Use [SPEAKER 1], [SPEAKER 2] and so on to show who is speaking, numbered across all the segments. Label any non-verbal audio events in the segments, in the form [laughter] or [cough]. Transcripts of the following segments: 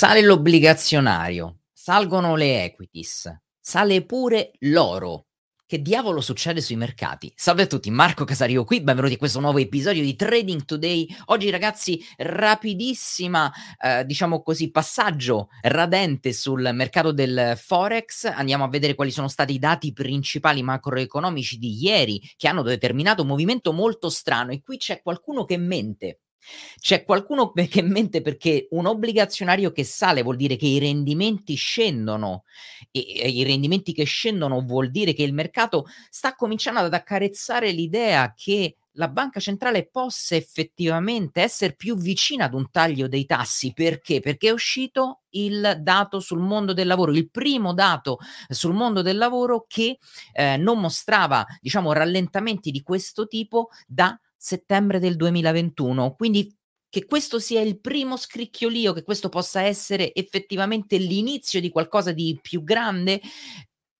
[SPEAKER 1] Sale l'obbligazionario, salgono le equities, sale pure l'oro. Che diavolo succede sui mercati? Salve a tutti, Marco Casario qui, benvenuti a questo nuovo episodio di Trading Today. Oggi ragazzi, rapidissima, eh, diciamo così, passaggio radente sul mercato del Forex. Andiamo a vedere quali sono stati i dati principali macroeconomici di ieri che hanno determinato un movimento molto strano e qui c'è qualcuno che mente. C'è qualcuno [laughs] che mente perché un obbligazionario che sale vuol dire che i rendimenti scendono e, e i rendimenti che scendono vuol dire che il mercato sta cominciando ad accarezzare l'idea che la banca centrale possa effettivamente essere più vicina ad un taglio dei tassi. Perché? Perché è uscito il dato sul mondo del lavoro, il primo dato sul mondo del lavoro che eh, non mostrava, diciamo, rallentamenti di questo tipo da settembre del 2021. Quindi che questo sia il primo scricchiolio, che questo possa essere effettivamente l'inizio di qualcosa di più grande.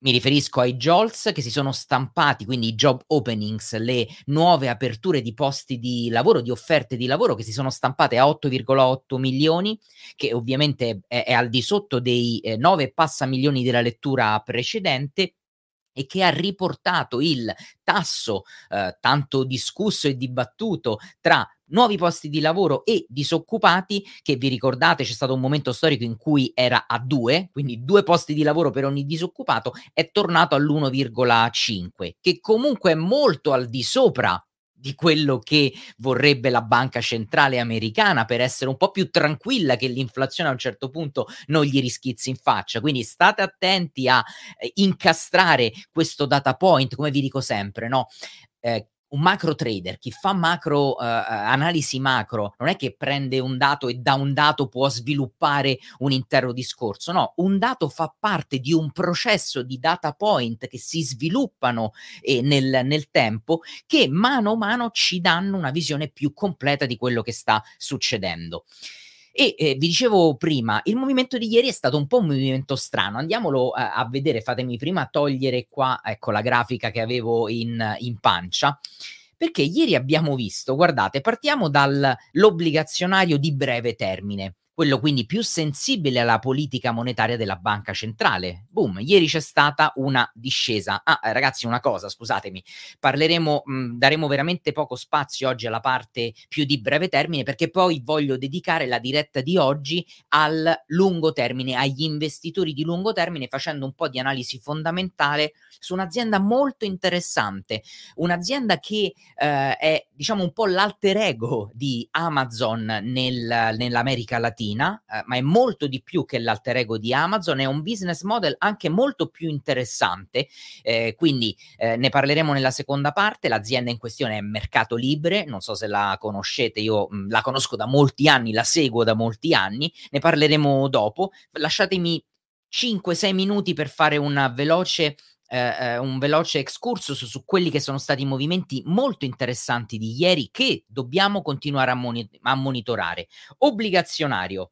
[SPEAKER 1] Mi riferisco ai JOLS che si sono stampati, quindi i job openings, le nuove aperture di posti di lavoro, di offerte di lavoro che si sono stampate a 8,8 milioni, che ovviamente è, è al di sotto dei eh, 9 passa milioni della lettura precedente e che ha riportato il tasso eh, tanto discusso e dibattuto tra nuovi posti di lavoro e disoccupati, che vi ricordate c'è stato un momento storico in cui era a due, quindi due posti di lavoro per ogni disoccupato, è tornato all'1,5, che comunque è molto al di sopra di quello che vorrebbe la banca centrale americana per essere un po' più tranquilla che l'inflazione a un certo punto non gli rischizzi in faccia. Quindi state attenti a eh, incastrare questo data point, come vi dico sempre, no? Eh, un macro trader, chi fa macro uh, analisi macro, non è che prende un dato e da un dato può sviluppare un intero discorso, no, un dato fa parte di un processo di data point che si sviluppano eh, nel, nel tempo che mano a mano ci danno una visione più completa di quello che sta succedendo. E eh, vi dicevo prima, il movimento di ieri è stato un po' un movimento strano. Andiamolo a, a vedere, fatemi prima togliere qua, ecco la grafica che avevo in, in pancia perché ieri abbiamo visto, guardate, partiamo dall'obbligazionario di breve termine quello quindi più sensibile alla politica monetaria della banca centrale. Boom, ieri c'è stata una discesa. Ah, eh, ragazzi, una cosa, scusatemi, parleremo, mh, mm, daremo veramente poco spazio oggi alla parte più di breve termine perché poi voglio dedicare la diretta di oggi al lungo termine, agli investitori di lungo termine facendo un po' di analisi fondamentale su un'azienda molto interessante, un'azienda che eh, è diciamo un po' l'alter ego di Amazon nel, nell'America Latina Latina, eh, ma è molto di più che l'alter ego di Amazon, è un business model anche molto più interessante, eh, quindi eh, ne parleremo nella seconda parte, l'azienda in questione è Mercato Libre, non so se la conoscete, io mh, la conosco da molti anni, la seguo da molti anni, ne parleremo dopo, lasciatemi 5-6 minuti per fare una veloce eh, eh, un veloce excursus su quelli che sono stati i movimenti molto interessanti di ieri che dobbiamo continuare a, moni- a monitorare. Obbligazionario,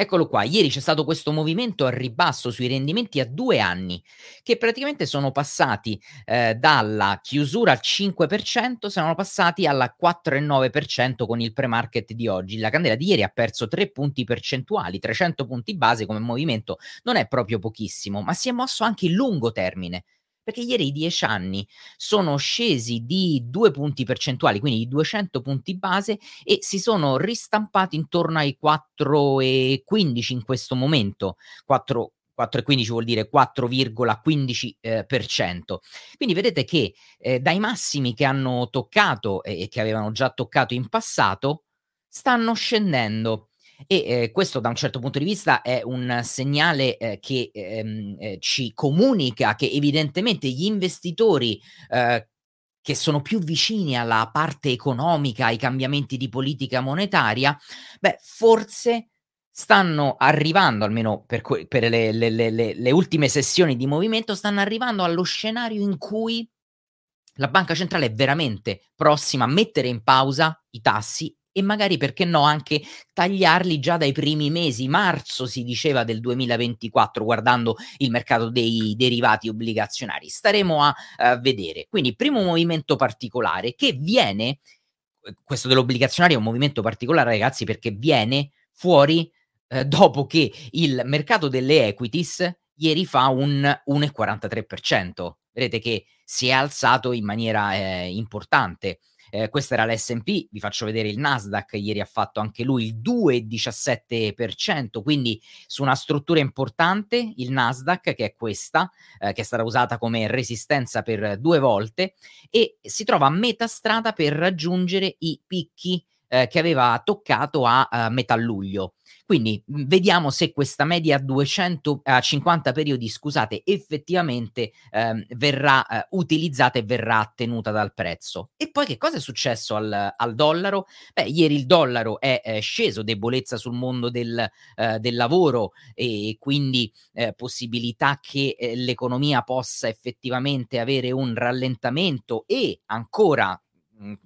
[SPEAKER 1] Eccolo qua, ieri c'è stato questo movimento a ribasso sui rendimenti a due anni, che praticamente sono passati eh, dalla chiusura al 5%, sono passati alla 4,9% con il pre-market di oggi. La candela di ieri ha perso 3 punti percentuali, 300 punti base come movimento, non è proprio pochissimo, ma si è mosso anche in lungo termine perché ieri i 10 anni sono scesi di 2 punti percentuali, quindi di 200 punti base e si sono ristampati intorno ai 4,15 in questo momento, 4, 4,15 vuol dire 4,15%. Eh. Quindi vedete che eh, dai massimi che hanno toccato e eh, che avevano già toccato in passato, stanno scendendo e eh, questo da un certo punto di vista è un segnale eh, che ehm, eh, ci comunica che evidentemente gli investitori eh, che sono più vicini alla parte economica, ai cambiamenti di politica monetaria, beh, forse stanno arrivando, almeno per, que- per le, le, le, le ultime sessioni di movimento, stanno arrivando allo scenario in cui la banca centrale è veramente prossima a mettere in pausa i tassi e magari perché no anche tagliarli già dai primi mesi, marzo si diceva del 2024 guardando il mercato dei derivati obbligazionari. Staremo a uh, vedere. Quindi primo movimento particolare che viene questo dell'obbligazionario è un movimento particolare ragazzi perché viene fuori eh, dopo che il mercato delle equities ieri fa un 1,43%. Vedete che si è alzato in maniera eh, importante. Eh, questo era l'SP, vi faccio vedere il Nasdaq, ieri ha fatto anche lui il 2,17%, quindi su una struttura importante, il Nasdaq, che è questa, eh, che è stata usata come resistenza per due volte, e si trova a metà strada per raggiungere i picchi eh, che aveva toccato a, a metà luglio. Quindi mhmm, vediamo se questa media a 250 periodi, scusate, effettivamente ehm, verrà eh, utilizzata e verrà tenuta dal prezzo. E poi che cosa è successo al, al dollaro? Beh, ieri il dollaro è eh, sceso, debolezza sul mondo del, eh, del lavoro e quindi eh, possibilità che eh, l'economia possa effettivamente avere un rallentamento e ancora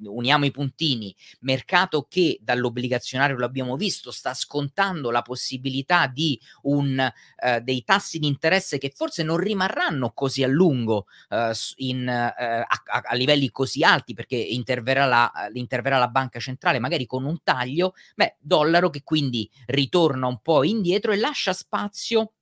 [SPEAKER 1] uniamo i puntini, mercato che dall'obbligazionario lo abbiamo visto, sta scontando la possibilità di un, eh, dei tassi di interesse che forse non rimarranno così a lungo eh, in, eh, a, a, livelli così alti perché interverrà la, interverrà la banca centrale magari con un taglio, beh, dollaro che quindi ritorna un po' indietro e lascia spazio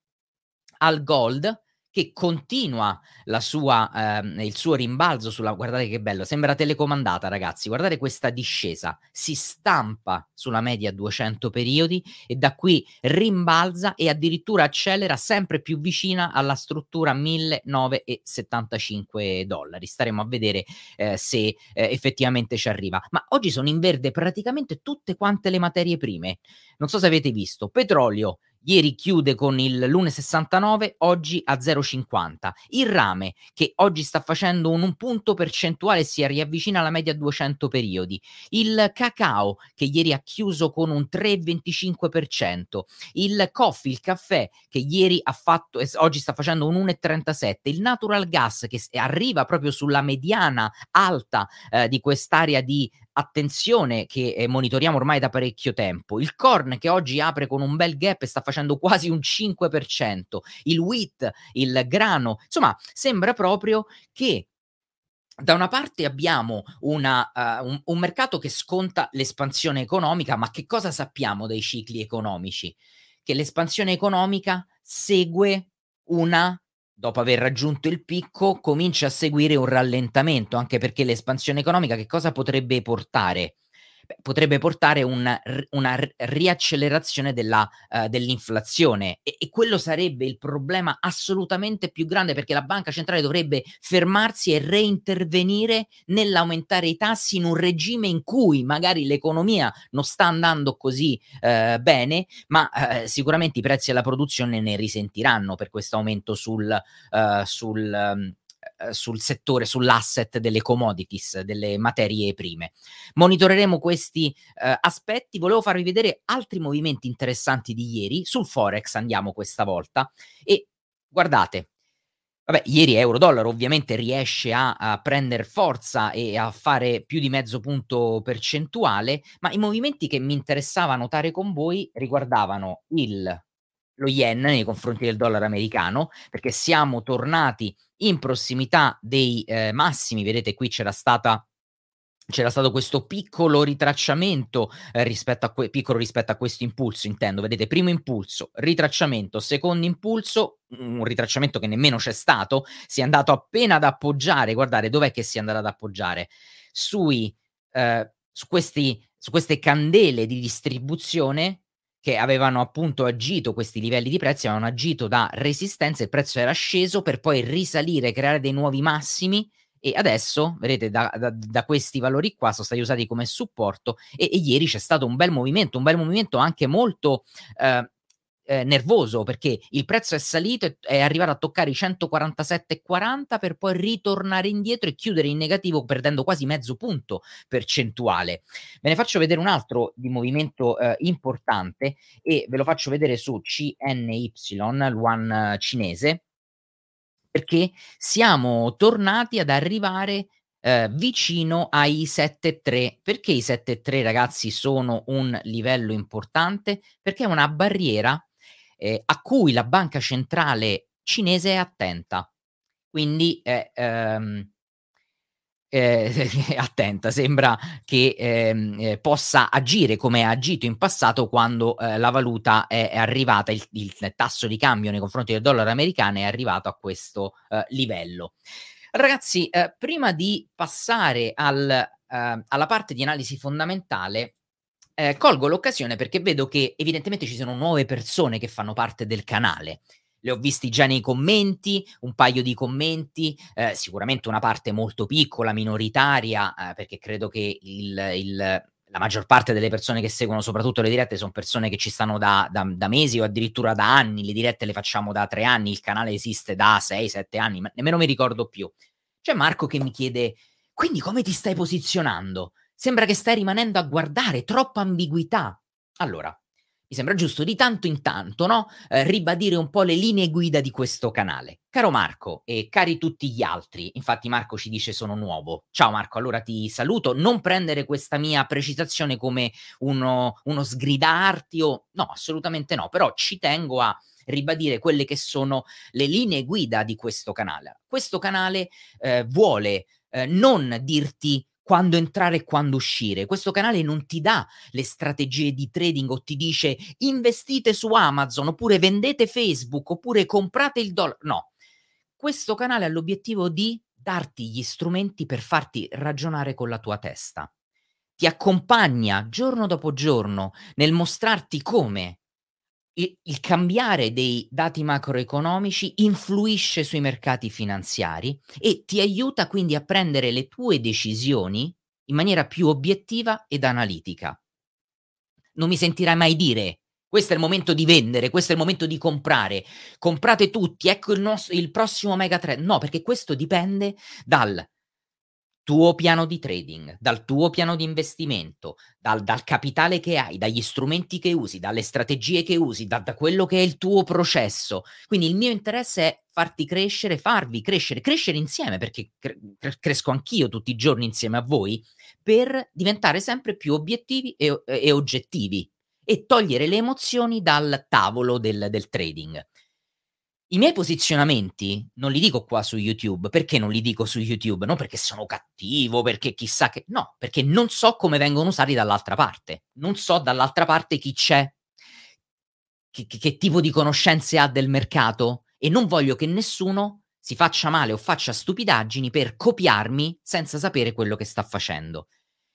[SPEAKER 1] al gold che continua sua, ehm, il suo rimbalzo sulla guardate che bello, sembra telecomandata ragazzi, guardate questa discesa, si stampa sulla media 200 periodi e da qui rimbalza e addirittura accelera sempre più vicina alla struttura 1975 dollari. Staremo a vedere eh, se eh, effettivamente ci arriva. Ma oggi sono in verde praticamente tutte quante le materie prime. Non so se avete visto, petrolio Ieri chiude con il l'1,69, oggi a 0,50. Il rame, che oggi sta facendo un, un punto percentuale, si riavvicina alla media 200 periodi. Il cacao, che ieri ha chiuso con un 3,25%. Il coffee, il caffè, che ieri ha fatto, oggi sta facendo un 1,37. Il natural gas, che arriva proprio sulla mediana alta eh, di quest'area di attenzione che eh, monitoriamo ormai da parecchio tempo. Il corn che oggi apre con un bel gap e sta facendo quasi un 5%. Il wheat, il grano, insomma, sembra proprio che da una parte abbiamo una, uh, un, un, mercato che sconta l'espansione economica, ma che cosa sappiamo dei cicli economici? Che l'espansione economica segue una dopo aver raggiunto il picco, comincia a seguire un rallentamento, anche perché l'espansione economica che cosa potrebbe portare? Potrebbe portare una, una riaccelerazione della, uh, dell'inflazione. E, e, quello sarebbe il problema assolutamente più grande perché la banca centrale dovrebbe fermarsi e reintervenire nell'aumentare i tassi in un regime in cui magari l'economia non sta andando così uh, bene, ma uh, sicuramente i prezzi alla produzione ne risentiranno per questo aumento sul, sul um, eh, sul settore, sull'asset delle commodities, delle materie prime. Monitoreremo questi eh, aspetti. Volevo farvi vedere altri movimenti interessanti di ieri. Sul Forex andiamo questa volta e guardate. Vabbè, ieri euro-dollaro ovviamente riesce a, a prendere forza e a fare più di mezzo punto percentuale, ma i movimenti che mi interessava notare con voi riguardavano il, lo yen nei confronti del dollaro americano, perché siamo tornati in prossimità dei eh, massimi, vedete qui c'era stata c'era stato questo piccolo ritracciamento eh, rispetto, a que- piccolo rispetto a questo impulso, intendo, vedete, primo impulso, ritracciamento, secondo impulso, un ritracciamento che nemmeno c'è stato, si è andato appena ad appoggiare, guardate dov'è che si è andato ad appoggiare, sui, eh, su, questi, su queste candele di distribuzione che avevano appunto agito questi livelli di prezzi, avevano agito da resistenza, il prezzo era sceso per poi risalire, creare dei nuovi massimi e adesso, vedete, da, da, da questi valori qua sono stati usati come supporto e, e, ieri c'è stato un bel movimento, un bel movimento anche molto... Eh, eh, nervoso perché il prezzo è salito e è arrivato a toccare i 147,40 per poi ritornare indietro e chiudere in negativo perdendo quasi mezzo punto percentuale. Ve ne faccio vedere un altro di movimento eh, importante e ve lo faccio vedere su CNY, l'Uan cinese, perché siamo tornati ad arrivare eh, vicino ai 7,3. Perché i 7,3 ragazzi sono un livello importante? Perché è una barriera eh, a cui la banca centrale cinese è attenta. Quindi eh, ehm, eh, [laughs] attenta, sembra che ehm, eh, possa agire come ha agito in passato quando eh, la valuta è, è arrivata, il, il, tasso di cambio nei confronti del dollaro americano è arrivato a questo eh, livello. Ragazzi, prima di passare al, alla parte di analisi fondamentale, colgo l'occasione perché vedo che evidentemente ci sono nuove persone che fanno parte del canale le ho visti già nei commenti, un paio di commenti, eh, sicuramente una parte molto piccola, minoritaria, eh, perché credo che il, il, la maggior parte delle persone che seguono soprattutto le dirette sono persone che ci stanno da, da, da, mesi o addirittura da anni, le dirette le facciamo da tre anni, il canale esiste da sei, sette anni, ma nemmeno mi ricordo più. C'è Marco che mi chiede, quindi come ti stai posizionando? Sembra che stai rimanendo a guardare, troppa ambiguità. Allora, mi sembra giusto di tanto in tanto no? eh, ribadire un po' le linee guida di questo canale. Caro Marco e cari tutti gli altri, infatti Marco ci dice sono nuovo. Ciao Marco, allora ti saluto. Non prendere questa mia precisazione come uno, uno sgridarti o no, assolutamente no, però ci tengo a ribadire quelle che sono le linee guida di questo canale. Questo canale eh, vuole eh, non dirti quando entrare e quando uscire. Questo canale non ti dà le strategie di trading o ti dice investite su Amazon oppure vendete Facebook oppure comprate il dollaro. No, questo canale ha l'obiettivo di darti gli strumenti per farti ragionare con la tua testa. Ti accompagna giorno dopo giorno nel mostrarti come il, cambiare dei dati macroeconomici influisce sui mercati finanziari e ti aiuta quindi a prendere le tue decisioni in maniera più obiettiva ed analitica. Non mi sentirai mai dire questo è il momento di vendere, questo è il momento di comprare, comprate tutti, ecco il, nostro, il prossimo mega trend. No, perché questo dipende dal tuo piano di trading, dal tuo piano di investimento, dal, dal, capitale che hai, dagli strumenti che usi, dalle strategie che usi, da, da, quello che è il tuo processo. Quindi il mio interesse è farti crescere, farvi crescere, crescere insieme, perché cre- cresco anch'io tutti i giorni insieme a voi, per diventare sempre più obiettivi e, e oggettivi e togliere le emozioni dal tavolo del, del trading. I miei posizionamenti non li dico qua su YouTube. Perché non li dico su YouTube? Non perché sono cattivo, perché chissà che... No, perché non so come vengono usati dall'altra parte. Non so dall'altra parte chi c'è, che, che, che tipo di conoscenze ha del mercato e non voglio che nessuno si faccia male o faccia stupidaggini per copiarmi senza sapere quello che sta facendo.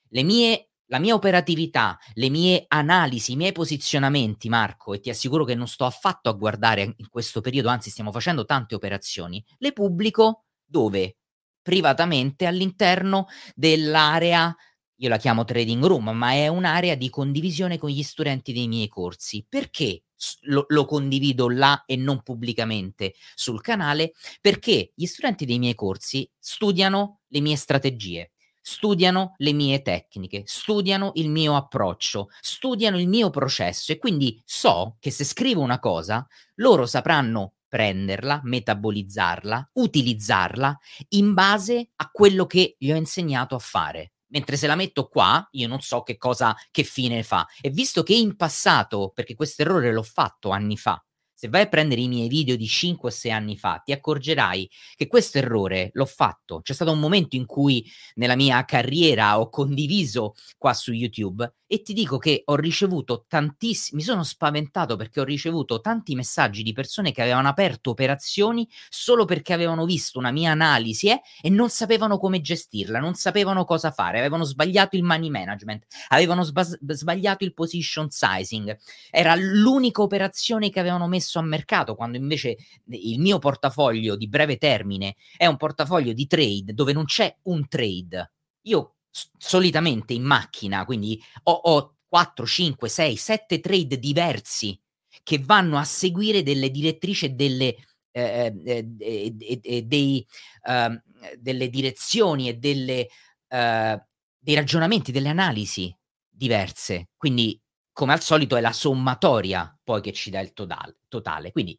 [SPEAKER 1] Le mie la mia operatività, le mie analisi, i miei posizionamenti, Marco, e ti assicuro che non sto affatto a guardare in questo periodo, anzi stiamo facendo tante operazioni, le pubblico dove? Privatamente all'interno dell'area, io la chiamo trading room, ma è un'area di condivisione con gli studenti dei miei corsi. Perché lo, lo condivido là e non pubblicamente sul canale? Perché gli studenti dei miei corsi studiano le mie strategie studiano le mie tecniche, studiano il mio approccio, studiano il mio processo e quindi so che se scrivo una cosa, loro sapranno prenderla, metabolizzarla, utilizzarla in base a quello che gli ho insegnato a fare. Mentre se la metto qua, io non so che cosa, che fine fa. E visto che in passato, perché questo errore l'ho fatto anni fa, se vai a prendere i miei video di 5 o 6 anni fa, ti accorgerai che questo errore l'ho fatto. C'è stato un momento in cui nella mia carriera ho condiviso qua su YouTube e ti dico che ho ricevuto tantissimi, mi sono spaventato perché ho ricevuto tanti messaggi di persone che avevano aperto operazioni solo perché avevano visto una mia analisi eh, e non sapevano come gestirla, non sapevano cosa fare, avevano sbagliato il money management, avevano sbas- sbagliato il position sizing, era l'unica operazione che avevano messo a mercato quando invece il mio portafoglio di breve termine è un portafoglio di trade dove non c'è un trade. Io solitamente in macchina, quindi ho, ho 4, 5, 6, 7 trade diversi che vanno a seguire delle direttrici e delle, eh, eh, eh, dei, ehm, delle direzioni e delle, eh, dei ragionamenti, delle analisi diverse. Quindi, come al solito, è la sommatoria poi che ci dà il totale. totale. Quindi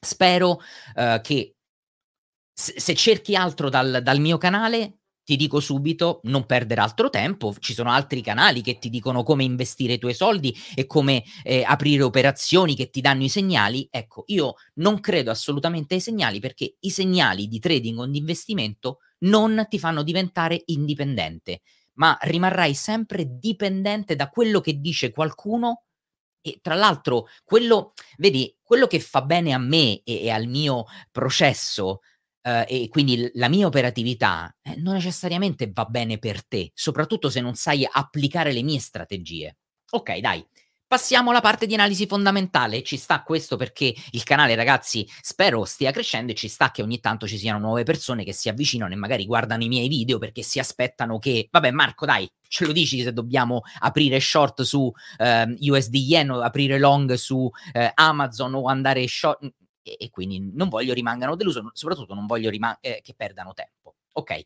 [SPEAKER 1] spero eh, che se cerchi altro dal, dal mio canale ti dico subito, non perdere altro tempo, ci sono altri canali che ti dicono come investire i tuoi soldi e come eh, aprire operazioni che ti danno i segnali. Ecco, io non credo assolutamente ai segnali perché i segnali di trading o di investimento non ti fanno diventare indipendente, ma rimarrai sempre dipendente da quello che dice qualcuno e tra l'altro quello, vedi, quello che fa bene a me e, e al mio processo Uh, e quindi la mia operatività eh, non necessariamente va bene per te, soprattutto se non sai applicare le mie strategie. Ok, dai, passiamo alla parte di analisi fondamentale. Ci sta questo perché il canale, ragazzi, spero stia crescendo e ci sta che ogni tanto ci siano nuove persone che si avvicinano e magari guardano i miei video perché si aspettano che, vabbè, Marco, dai, ce lo dici se dobbiamo aprire short su uh, ehm, USD Yen o aprire long su uh, Amazon o andare short e, e quindi non voglio rimangano deluso, soprattutto non voglio rima- eh, che perdano tempo. Ok,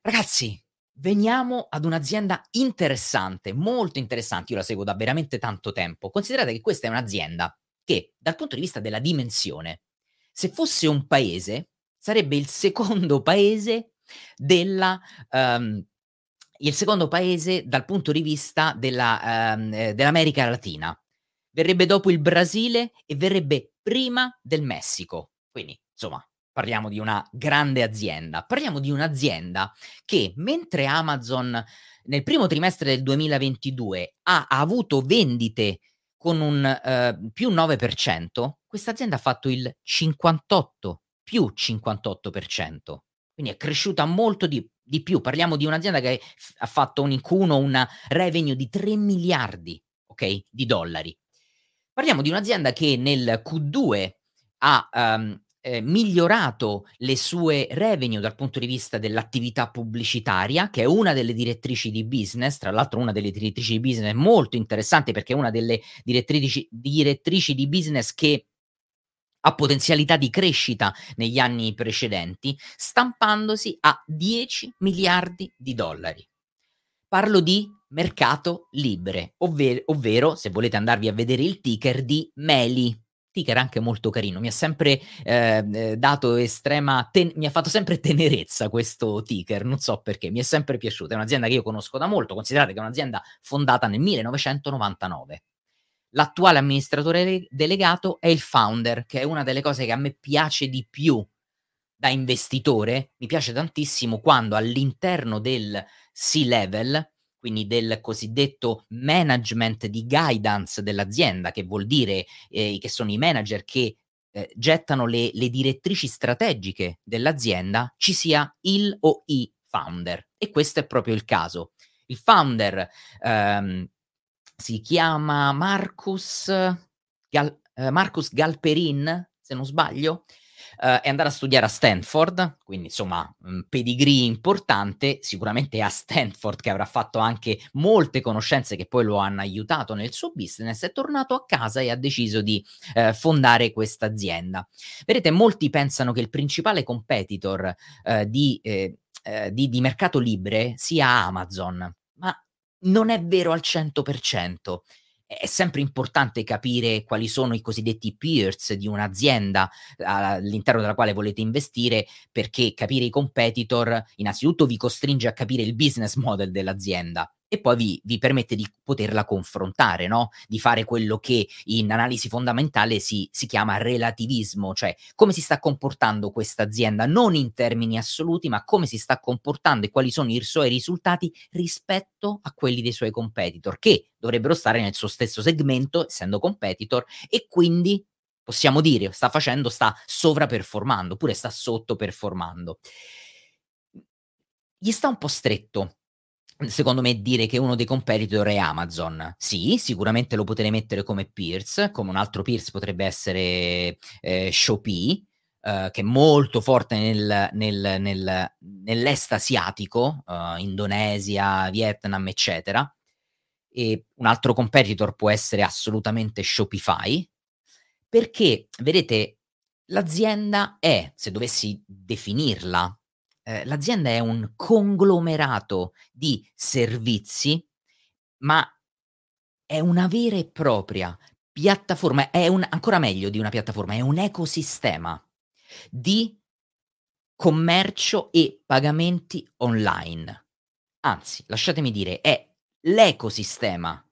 [SPEAKER 1] ragazzi, veniamo ad un'azienda interessante, molto interessante. Io la seguo da veramente tanto tempo. Considerate che questa è un'azienda che, dal punto di vista della dimensione, se fosse un paese, sarebbe il secondo [laughs] paese della. Um, il secondo paese dal punto di vista della, um, dell'America Latina. Verrebbe dopo il Brasile e verrebbe prima del Messico. Quindi, insomma, parliamo di una grande azienda. Parliamo di un'azienda che, mentre Amazon nel primo trimestre del 2022 ha, avuto vendite con un uh, più 9%, questa azienda ha fatto il 58 più 58%. Quindi è cresciuta molto di, di più. Parliamo di un'azienda che ha fatto un in Q1 una revenue di 3 miliardi okay, di dollari. Parliamo di un'azienda che nel Q2 ha um, eh, migliorato le sue revenue dal punto di vista dell'attività pubblicitaria, che è una delle direttrici di business, tra l'altro una delle direttrici di business molto interessante perché è una delle direttrici, direttrici di business che ha potenzialità di crescita negli anni precedenti, stampandosi a 10 miliardi di dollari. Parlo di mercato libre, ovvero, ovvero, se volete andarvi a vedere il ticker di Meli. Ticker anche molto carino, mi ha sempre eh, eh, dato estrema, ten- mi ha fatto sempre tenerezza questo ticker, non so perché, mi è sempre piaciuto, è un'azienda che io conosco da molto, considerate che è un'azienda fondata nel 1999. L'attuale amministratore delegato è il founder, che è una delle cose che a me piace di più da investitore, mi piace tantissimo quando all'interno del C-level quindi del cosiddetto management di guidance dell'azienda, che vuol dire eh, che sono i manager che eh, gettano le, le, direttrici strategiche dell'azienda, ci sia il o i founder. E questo è proprio il caso. Il founder ehm, si chiama Marcus, Gal- eh, Marcus Galperin, se non sbaglio, uh, è andare a studiare a Stanford, quindi insomma un pedigree importante, sicuramente a Stanford che avrà fatto anche molte conoscenze che poi lo hanno aiutato nel suo business, è tornato a casa e ha deciso di uh, fondare questa azienda. Vedete, molti pensano che il principale competitor uh, di, eh, di, di mercato libre sia Amazon, ma non è vero al 100% è sempre importante capire quali sono i cosiddetti peers di un'azienda all'interno della quale volete investire, perché capire i competitor innanzitutto vi costringe a capire il business model dell'azienda e poi vi, vi, permette di poterla confrontare, no? di fare quello che in analisi fondamentale si, si chiama relativismo, cioè come si sta comportando questa azienda, non in termini assoluti, ma come si sta comportando e quali sono i suoi risultati rispetto a quelli dei suoi competitor, che dovrebbero stare nel suo stesso segmento, essendo competitor, e quindi possiamo dire, sta facendo, sta sovraperformando, oppure sta sottoperformando. Gli sta un po' stretto secondo me dire che uno dei competitor è Amazon. Sì, sicuramente lo potrei mettere come Pierce, come un altro Pierce potrebbe essere eh, Shopee, eh, che è molto forte nel, nel, nel, nell'est asiatico, eh, Indonesia, Vietnam, eccetera. E un altro competitor può essere assolutamente Shopify, perché, vedete, l'azienda è, se dovessi definirla eh, l'azienda è un conglomerato di servizi, ma è una vera e propria piattaforma, è un, ancora meglio di una piattaforma, è un ecosistema di commercio e pagamenti online. Anzi, lasciatemi dire, è l'ecosistema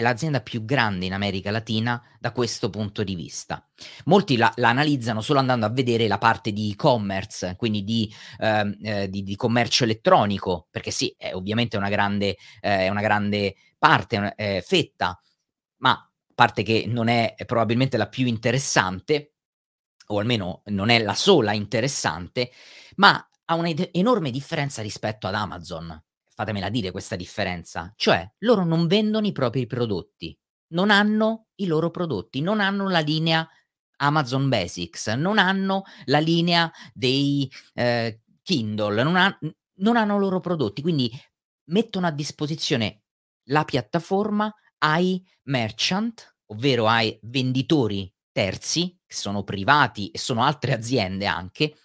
[SPEAKER 1] è l'azienda più grande in America Latina da questo punto di vista. Molti la, la analizzano solo andando a vedere la parte di e-commerce, quindi di, eh, eh, di, di commercio elettronico, perché sì, è ovviamente una grande, eh, una grande parte, eh, fetta, ma parte che non è probabilmente la più interessante, o almeno non è la sola interessante, ma ha un'enorme differenza rispetto ad Amazon fatemela dire questa differenza, cioè loro non vendono i propri prodotti, non hanno i loro prodotti, non hanno la linea Amazon Basics, non hanno la linea dei eh, Kindle, non, ha, non hanno i loro prodotti, quindi mettono a disposizione la piattaforma ai merchant, ovvero ai venditori terzi, che sono privati e sono altre aziende anche,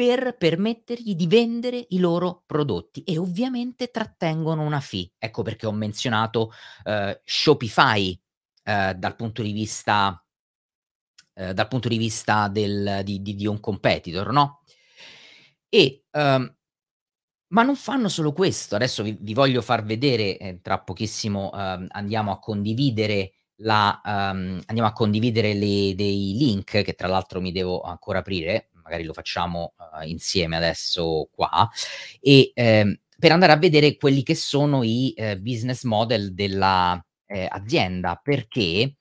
[SPEAKER 1] per permettergli di vendere i loro prodotti e ovviamente trattengono una fee. Ecco perché ho menzionato uh, Shopify uh, dal punto di vista uh, dal punto di vista del, di, di, di, un competitor, no? E um, ma non fanno solo questo. Adesso vi, vi voglio far vedere, eh, tra pochissimo uh, andiamo a condividere la, um, andiamo a condividere le, dei link che tra l'altro mi devo ancora aprire magari lo facciamo uh, insieme adesso qua, e eh, per andare a vedere quelli che sono i eh, business model dell'azienda, eh, perché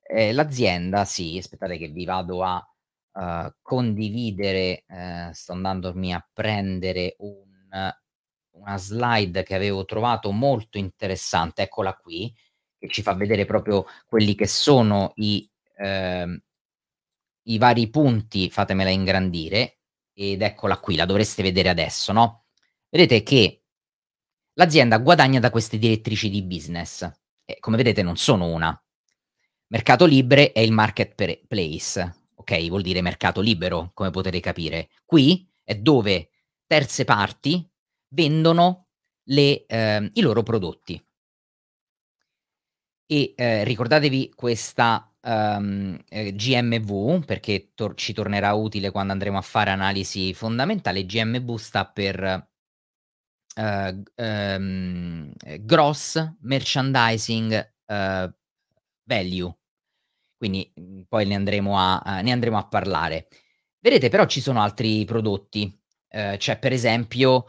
[SPEAKER 1] eh, l'azienda, sì, aspettate che vi vado a uh, condividere, eh, sto andandomi a prendere un, una slide che avevo trovato molto interessante, eccola qui, che ci fa vedere proprio quelli che sono i, eh, i vari punti, fatemela ingrandire, ed eccola qui, la dovreste vedere adesso, no? Vedete che l'azienda guadagna da queste direttrici di business. E come vedete non sono una. Mercato Libre è il marketplace, ok? Vuol dire mercato libero, come potete capire. Qui è dove terze parti vendono le, eh, i loro prodotti. E eh, ricordatevi questa um, eh, GMV, perché tor- ci tornerà utile quando andremo a fare analisi fondamentale, GMV sta per uh, um, Gross Merchandising uh, Value, quindi mhmm, poi ne andremo, a, uh, ne andremo a parlare. Vedete, però ci sono altri prodotti, c'è per esempio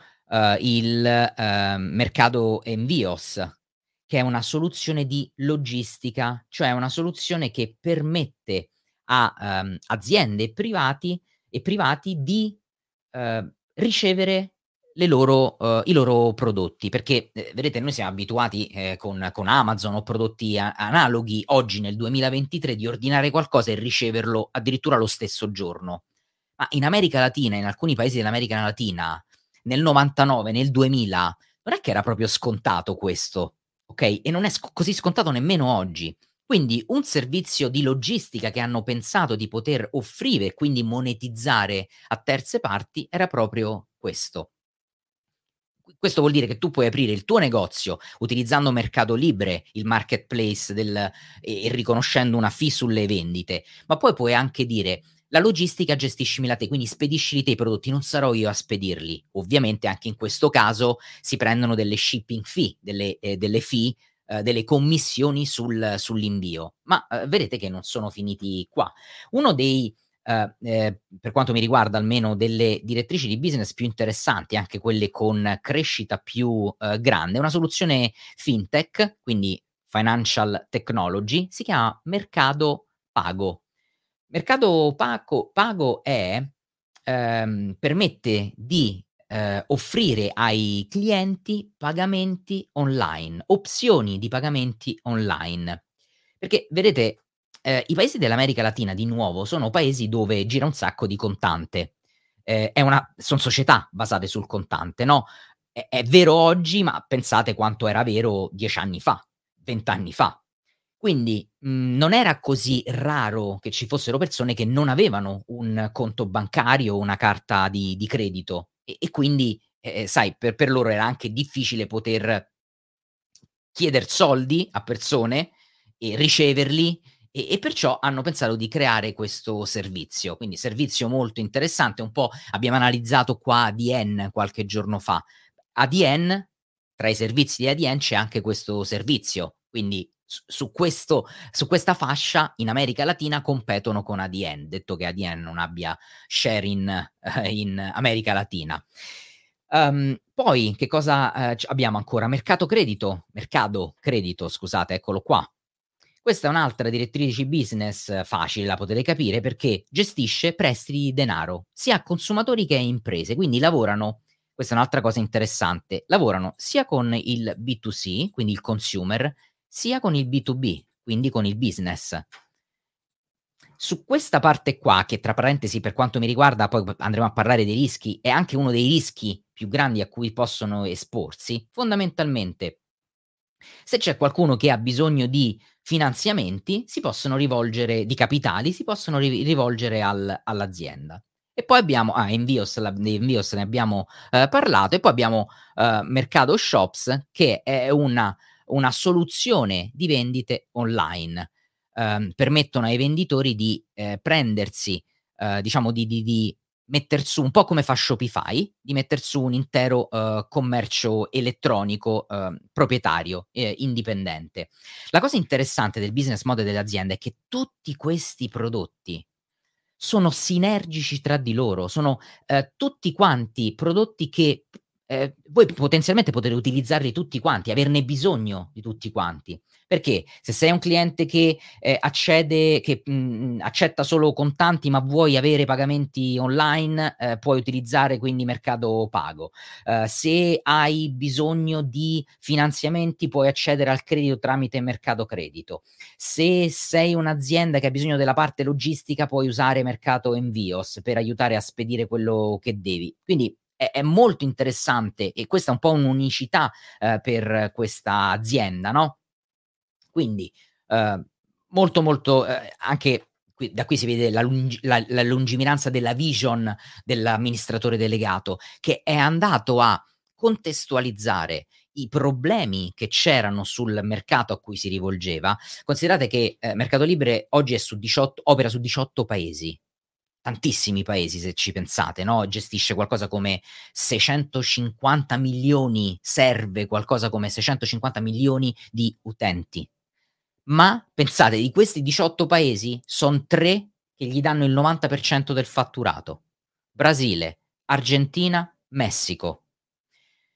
[SPEAKER 1] il uh, mercato Envios, che è una soluzione di logistica, cioè una soluzione che permette a um, aziende e privati, e privati di uh, ricevere loro, uh, i loro prodotti, perché eh, vedete noi siamo abituati eh, con, con, Amazon o prodotti a- analoghi oggi nel 2023 di ordinare qualcosa e riceverlo addirittura lo stesso giorno. Ma in America Latina, in alcuni paesi dell'America Latina, nel 99, nel 2000, non è che era proprio scontato questo ok? E non è sc- così scontato nemmeno oggi. Quindi un servizio di logistica che hanno pensato di poter offrire e quindi monetizzare a terze parti era proprio questo. Questo vuol dire che tu puoi aprire il tuo negozio utilizzando Mercato Libre, il marketplace del, e, e riconoscendo una fee sulle vendite, ma poi puoi anche dire la logistica gestiscimela te, quindi spediscili te i prodotti, non sarò io a spedirli. Ovviamente anche in questo caso si prendono delle shipping fee, delle, eh, delle fee, eh, delle commissioni sul, sull'invio. Ma eh, vedete che non sono finiti qua. Uno dei, eh, eh, per quanto mi riguarda almeno, delle direttrici di business più interessanti, anche quelle con crescita più eh, grande, è una soluzione fintech, quindi financial technology, si chiama mercato pago Mercato Paco Pago è ehm, permette di, ehm, offrire ai clienti pagamenti online, opzioni di pagamenti online. Perché vedete, ehm, i paesi dell'America Latina di nuovo sono paesi dove gira un sacco di contante. È una son società basate sul contante, no, è è vero oggi, ma pensate quanto era vero 10 anni fa, 20 anni fa. Quindi, mhmm, non era così raro che ci fossero persone che non avevano un conto bancario o una carta di di credito e e quindi, eh, sai, per per loro era anche difficile poter chieder soldi a persone e riceverli e, e, perciò hanno pensato di creare questo servizio. Quindi servizio molto interessante, un po' abbiamo analizzato qua ADN qualche giorno fa. ADN, tra i servizi di ADN c'è anche questo servizio, quindi su, questo, su questa fascia in America Latina competono con ADN, detto che ADN non abbia share in, uh, in America Latina. Um, poi che cosa uh, abbiamo ancora? Mercato credito, mercato credito, scusate, eccolo qua. Questa è un'altra direttrice business facile, la potete capire, perché gestisce prestiti di denaro sia a consumatori che a imprese, quindi lavorano, questa è un'altra cosa interessante, lavorano sia con il B2C, quindi il consumer, sia con il B2B, quindi con il business. Su questa parte qua, che tra parentesi per quanto mi riguarda, poi andremo a parlare dei rischi, è anche uno dei rischi più grandi a cui possono esporsi, fondamentalmente se c'è qualcuno che ha bisogno di finanziamenti, si possono rivolgere, di capitali, si possono ri- rivolgere al, all'azienda. E poi abbiamo, ah, Envios, la, Envios ne abbiamo eh, parlato, e poi abbiamo eh, Mercado Shops, che è una, una soluzione di vendite online. Eh, permettono ai venditori di eh, prendersi, eh, diciamo, di, di, di metter su un po' come fa Shopify, di mettere su un intero uh, commercio elettronico uh, proprietario, eh, indipendente. La cosa interessante del business model delle aziende è che tutti questi prodotti sono sinergici tra di loro, sono uh, tutti quanti prodotti che eh, voi potenzialmente potete utilizzarli tutti quanti, averne bisogno di tutti quanti. Perché se sei un cliente che eh, accede, che mh, mm, accetta solo contanti, ma vuoi avere pagamenti online, eh, puoi utilizzare quindi mercato pago. Uh, se hai bisogno di finanziamenti, puoi accedere al credito tramite mercato credito. Se sei un'azienda che ha bisogno della parte logistica, puoi usare mercato Envios per aiutare a spedire quello che devi. Quindi è, è molto interessante e questa è un po' un'unicità eh, per questa azienda, no? Quindi eh, molto molto eh, anche qui, da qui si vede la, lungi, la, la lungimiranza della vision dell'amministratore delegato che è andato a contestualizzare i problemi che c'erano sul mercato a cui si rivolgeva. Considerate che eh, Mercato Libre oggi su 18, opera su 18 paesi, tantissimi paesi se ci pensate, no? gestisce qualcosa come 650 milioni, serve qualcosa come 650 milioni di utenti. Ma pensate, di questi 18 paesi sono tre che gli danno il 90% del fatturato. Brasile, Argentina, Messico.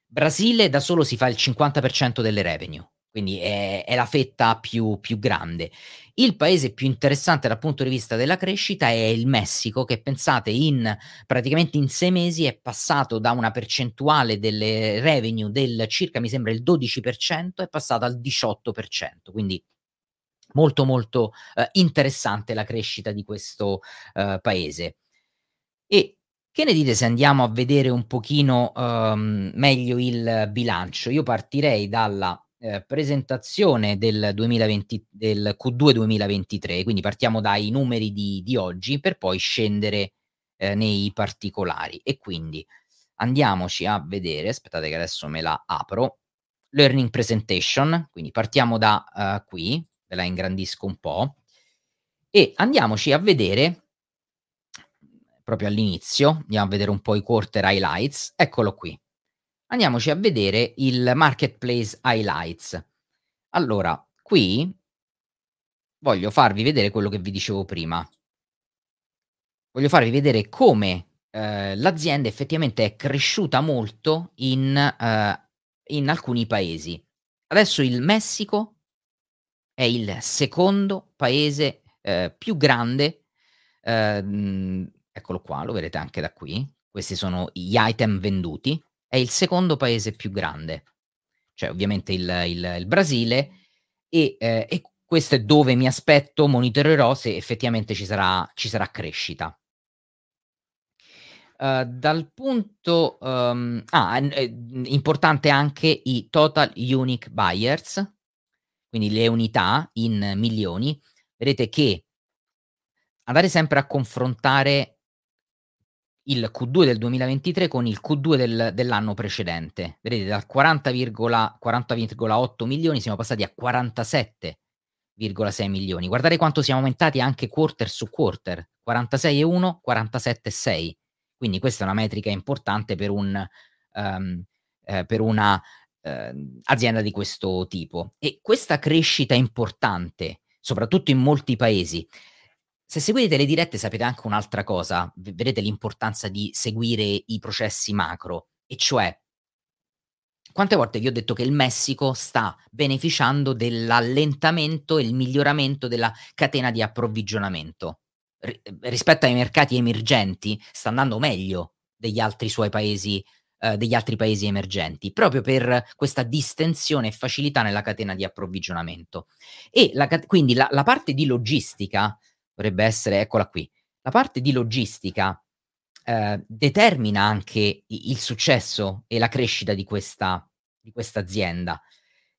[SPEAKER 1] Brasile da solo si fa il 50% delle revenue quindi è, è la fetta più, più, grande. Il paese più interessante dal punto di vista della crescita è il Messico, che pensate in praticamente in sei mesi è passato da una percentuale delle revenue del circa, mi sembra, il 12%, è passato al 18%, quindi molto molto eh, interessante la crescita di questo eh, paese. E che ne dite se andiamo a vedere un pochino um, meglio il bilancio? Io partirei dalla eh, presentazione del, 2020, del Q2 2023, quindi partiamo dai numeri di, di oggi per poi scendere eh, nei particolari. E quindi andiamoci a vedere, aspettate che adesso me la apro, Learning Presentation, quindi partiamo da uh, qui, ve la ingrandisco un po', e andiamoci a vedere proprio all'inizio, andiamo a vedere un po' i quarter highlights, eccolo qui andiamoci a vedere il Marketplace Highlights. Allora, qui voglio farvi vedere quello che vi dicevo prima. Voglio farvi vedere come eh, l'azienda effettivamente è cresciuta molto in, eh, in alcuni paesi. Adesso il Messico è il secondo paese eh, più grande. Eh, eccolo qua, lo vedete anche da qui. Questi sono gli item venduti è il secondo paese più grande, cioè ovviamente il, il, il Brasile, e, eh, e, questo è dove mi aspetto, monitorerò se effettivamente ci sarà, ci sarà crescita. Uh, dal punto um, ah, è, importante anche i total unique buyers, quindi le unità in milioni. Vedete che andare sempre a confrontare il Q2 del 2023 con il Q2 del, dell'anno precedente. Vedete, da 40,8 milioni siamo passati a 47,8 46,6 milioni. Guardate quanto siamo aumentati anche quarter su quarter, 46,1, 47,6. Quindi questa è una metrica importante per un um, eh, per una eh, azienda di questo tipo. E questa crescita importante, soprattutto in molti paesi, se seguite le dirette sapete anche un'altra cosa, vedete l'importanza di seguire i processi macro, e cioè quante volte vi ho detto che il Messico sta beneficiando dell'allentamento e il miglioramento della catena di approvvigionamento? R- rispetto ai mercati emergenti sta andando meglio degli altri suoi paesi eh, degli altri paesi emergenti, proprio per questa distensione e facilità nella catena di approvvigionamento. E la, quindi la, la parte di logistica dovrebbe essere, eccola qui, la parte di logistica eh, determina anche il successo e la crescita di questa, di questa azienda.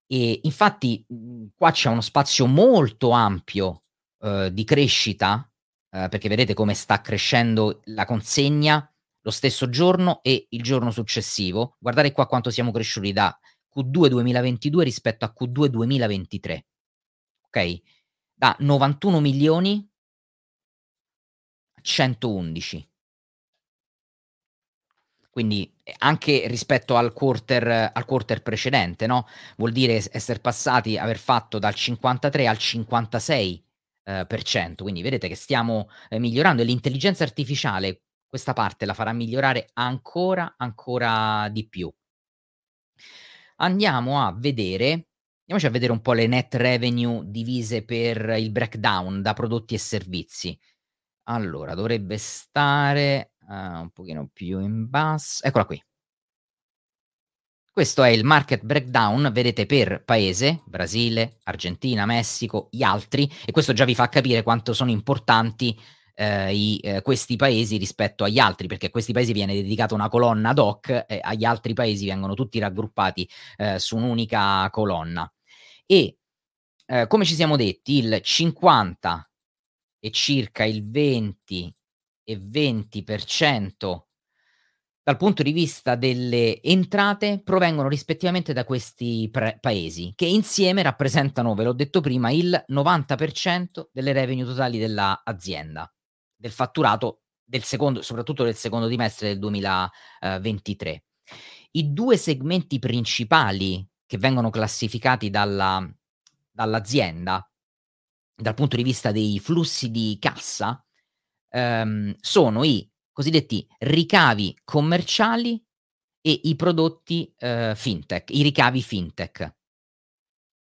[SPEAKER 1] E infatti mhmm, qua c'è uno spazio molto ampio eh, di crescita, eh, perché vedete come sta crescendo la consegna lo stesso giorno e il giorno successivo. Guardate qua quanto siamo cresciuti da Q2 2022 rispetto a Q2 2023. Ok? Da 91 milioni 111. Quindi eh, anche rispetto al quarter, al quarter precedente, no? Vuol dire essere passati, aver fatto dal 53 al 56 eh, per cento. Quindi vedete che stiamo eh, migliorando e l'intelligenza artificiale questa parte la farà migliorare ancora, ancora di più. Andiamo a vedere, andiamoci a vedere un po' le net revenue divise per il breakdown da prodotti e servizi. Allora, dovrebbe stare uh, un pochino più in basso. Eccola qui. Questo è il market breakdown, vedete per paese, Brasile, Argentina, Messico, gli altri, e questo già vi fa capire quanto sono importanti eh, i, eh, questi paesi rispetto agli altri, perché a questi paesi viene dedicata una colonna ad hoc e agli altri paesi vengono tutti raggruppati eh, su un'unica colonna. E eh, come ci siamo detti, il 50 e circa il 20 e 20% dal punto di vista delle entrate provengono rispettivamente da questi pre- paesi, che insieme rappresentano, ve l'ho detto prima, il 90% delle revenue totali dell'azienda del fatturato del secondo, soprattutto del secondo trimestre del 2023. I due segmenti principali che vengono classificati dalla, dall'azienda dal punto di vista dei flussi di cassa ehm, sono i cosiddetti ricavi commerciali e i prodotti eh, fintech, i ricavi fintech.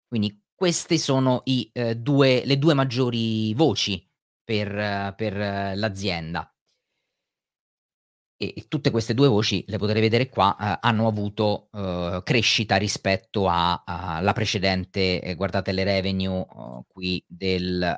[SPEAKER 1] Quindi queste sono i, eh, due, le due maggiori voci per, per l'azienda. E, tutte queste due voci, le potrete vedere qua, eh, hanno avuto eh, crescita rispetto alla precedente, eh, guardate le revenue oh, qui del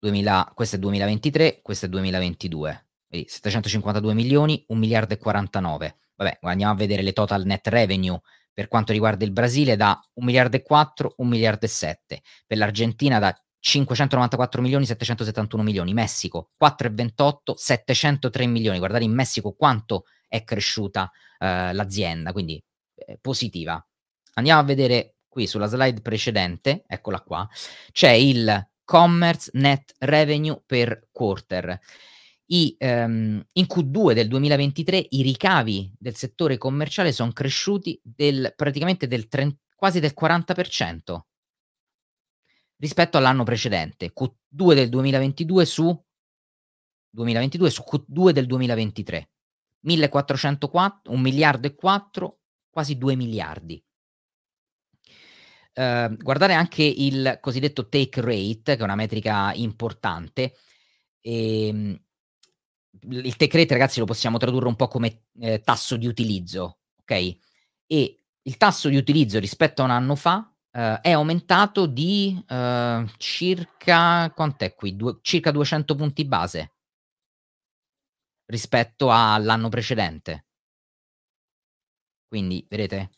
[SPEAKER 1] 2000, questo è 2023, questo è 2022. Vedi, 752 milioni, 1 miliardo e 49. Vabbè, andiamo a vedere le total net revenue per quanto riguarda il Brasile da 1 miliardo e 4, 1 miliardo e 7. Per l'Argentina da 594 milioni 771 milioni, Messico 4,28 703 milioni, guardate in Messico quanto è cresciuta eh, l'azienda, quindi eh, positiva. Andiamo a vedere qui sulla slide precedente, eccola qua, c'è il commerce net revenue per quarter. I, um, in Q2 del 2023 i ricavi del settore commerciale sono cresciuti del, praticamente del 30, quasi del 40% rispetto all'anno precedente, Q2 del 2022 su 2022 su Q2 del 2023. 1404, 1 miliardo e 4, quasi 2 miliardi. Uh, guardare anche il cosiddetto take rate, che è una metrica importante. E, ehm, il take rate, ragazzi, lo possiamo tradurre un po' come eh, tasso di utilizzo, ok? E il tasso di utilizzo rispetto a un anno fa Uh, è aumentato di uh, circa quant'è qui? Due, circa 200 punti base rispetto all'anno precedente. Quindi, vedete,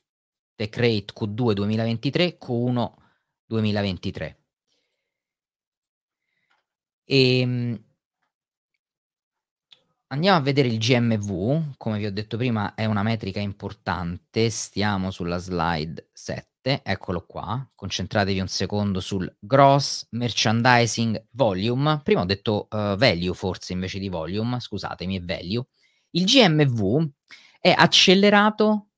[SPEAKER 1] Tech Rate Q2 2023, Q1 2023. E, andiamo a vedere il GMV, come vi ho detto prima è una metrica importante, stiamo sulla slide 7 47, eccolo qua, concentratevi un secondo sul gross merchandising volume, prima ho detto uh, value forse invece di volume, scusatemi, è value. Il GMV è accelerato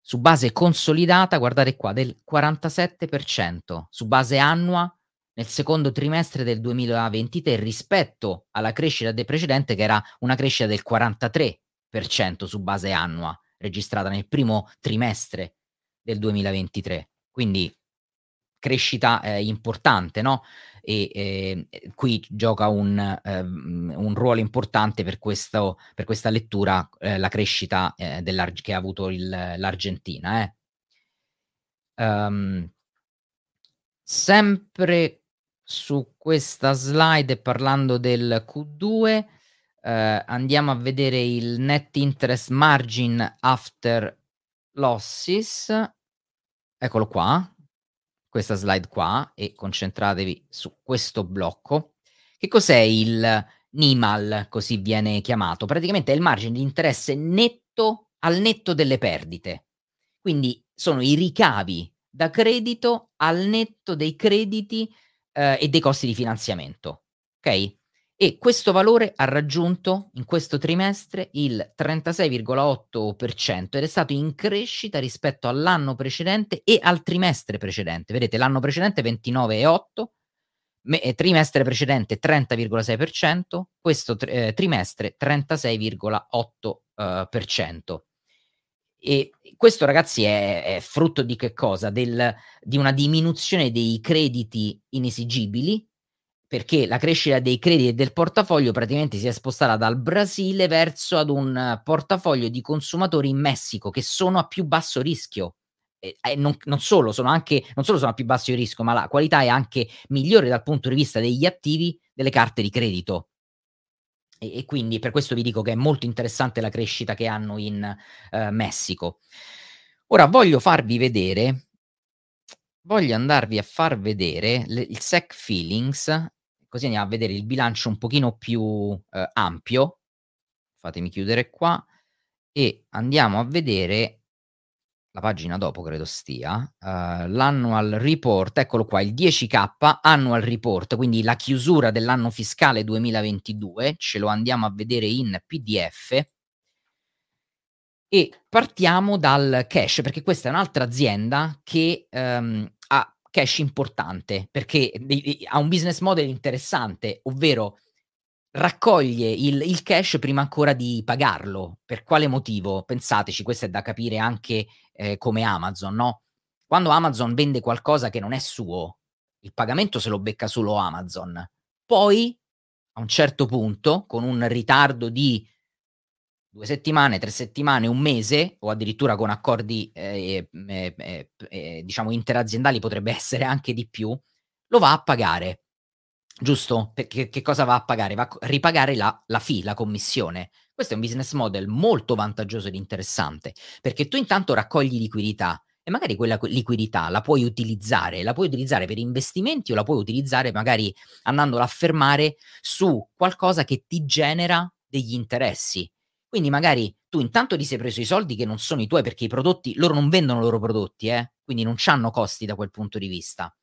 [SPEAKER 1] su base consolidata, guardate qua, del 47% su base annua nel secondo trimestre del 2023 rispetto alla crescita del precedente che era una crescita del 43% su base annua registrata nel primo trimestre del 2023. Quindi crescita eh, importante, no? E eh, qui gioca un, eh, un, ruolo importante per, questo, per questa lettura eh, la crescita eh, che ha avuto il, l'Argentina. Um, sempre su questa slide parlando del Q2 eh, andiamo a vedere il net interest margin after losses eccolo qua questa slide qua e concentratevi su questo blocco. Che cos'è il NIMAL così viene chiamato? Praticamente è il margine di interesse netto al netto delle perdite. Quindi sono i ricavi da credito al netto dei crediti eh, e dei costi di finanziamento ok e questo valore ha raggiunto in questo trimestre il 36,8% ed è stato in crescita rispetto all'anno precedente e al trimestre precedente. Vedete, l'anno precedente 29,8%, me, eh, trimestre precedente 30,6%, questo eh, trimestre 36,8%. Eh, e questo, ragazzi, è, è frutto di che cosa? Del, di una diminuzione dei crediti inesigibili perché la crescita dei crediti e del portafoglio praticamente si è spostata dal Brasile verso ad un portafoglio di consumatori in Messico che sono a più basso rischio. E, e non, non, solo, sono anche, non solo sono a più basso rischio, ma la qualità è anche migliore dal punto di vista degli attivi delle carte di credito. E, e quindi per questo vi dico che è molto interessante la crescita che hanno in uh, Messico. Ora voglio farvi vedere voglio andarvi a far vedere le, il SEC Feelings così andiamo a vedere il bilancio un pochino più eh, ampio. Fatemi chiudere qua. E andiamo a vedere la pagina dopo credo stia, uh, l'annual report, eccolo qua, il 10K annual report, quindi la chiusura dell'anno fiscale 2022, ce lo andiamo a vedere in PDF e partiamo dal cash, perché questa è un'altra azienda che um, cash importante perché ha un business model interessante, ovvero raccoglie il, il, cash prima ancora di pagarlo. Per quale motivo? Pensateci, questo è da capire anche eh, come Amazon, no? Quando Amazon vende qualcosa che non è suo, il pagamento se lo becca solo Amazon. Poi, a un certo punto, con un ritardo di due settimane, tre settimane, un mese o addirittura con accordi eh, eh, eh, diciamo interaziendali potrebbe [laughs] essere anche di più, lo va a pagare. Giusto? Perché che cosa va a pagare? Va a ripagare la, la fee, la commissione. Questo è un business model molto vantaggioso ed interessante perché tu intanto raccogli liquidità e magari quella liquidità la puoi utilizzare, la puoi utilizzare per investimenti o la puoi utilizzare magari andandola a fermare su qualcosa che ti genera degli interessi quindi magari tu intanto ti sei preso i soldi che non sono i tuoi perché i prodotti, loro non vendono i loro prodotti, eh? quindi non hanno costi da quel punto di vista.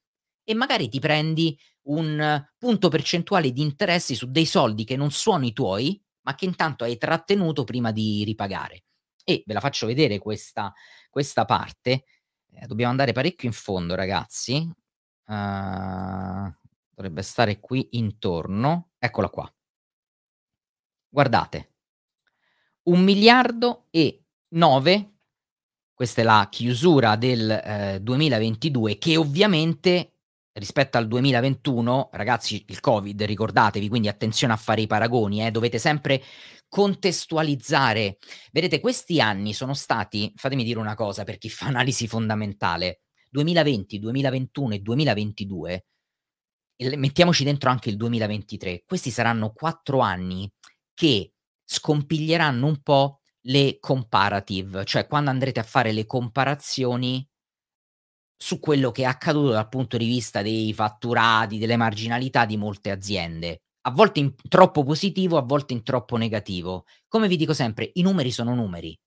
[SPEAKER 1] E magari ti prendi un punto percentuale di interessi su dei soldi che non sono i tuoi, ma che intanto hai trattenuto prima di ripagare. E ve la faccio vedere questa, questa parte. Eh, dobbiamo andare parecchio in fondo, ragazzi. Uh, dovrebbe stare qui intorno. Eccola qua. Guardate, un miliardo e 9, questa è la chiusura del eh, 2022, che ovviamente rispetto al 2021, ragazzi, il Covid, ricordatevi, quindi attenzione a fare i paragoni, eh, dovete sempre contestualizzare. Vedete, questi anni sono stati, fatemi dire una cosa per chi fa analisi fondamentale, 2020, 2021 e 2022, e mettiamoci dentro anche il 2023, questi saranno quattro anni che scompiglieranno un po' le comparative, cioè quando andrete a fare le comparazioni su quello che è accaduto dal punto di vista dei fatturati, delle marginalità di molte aziende. A volte in troppo positivo, a volte in troppo negativo. Come vi dico sempre, i numeri sono numeri.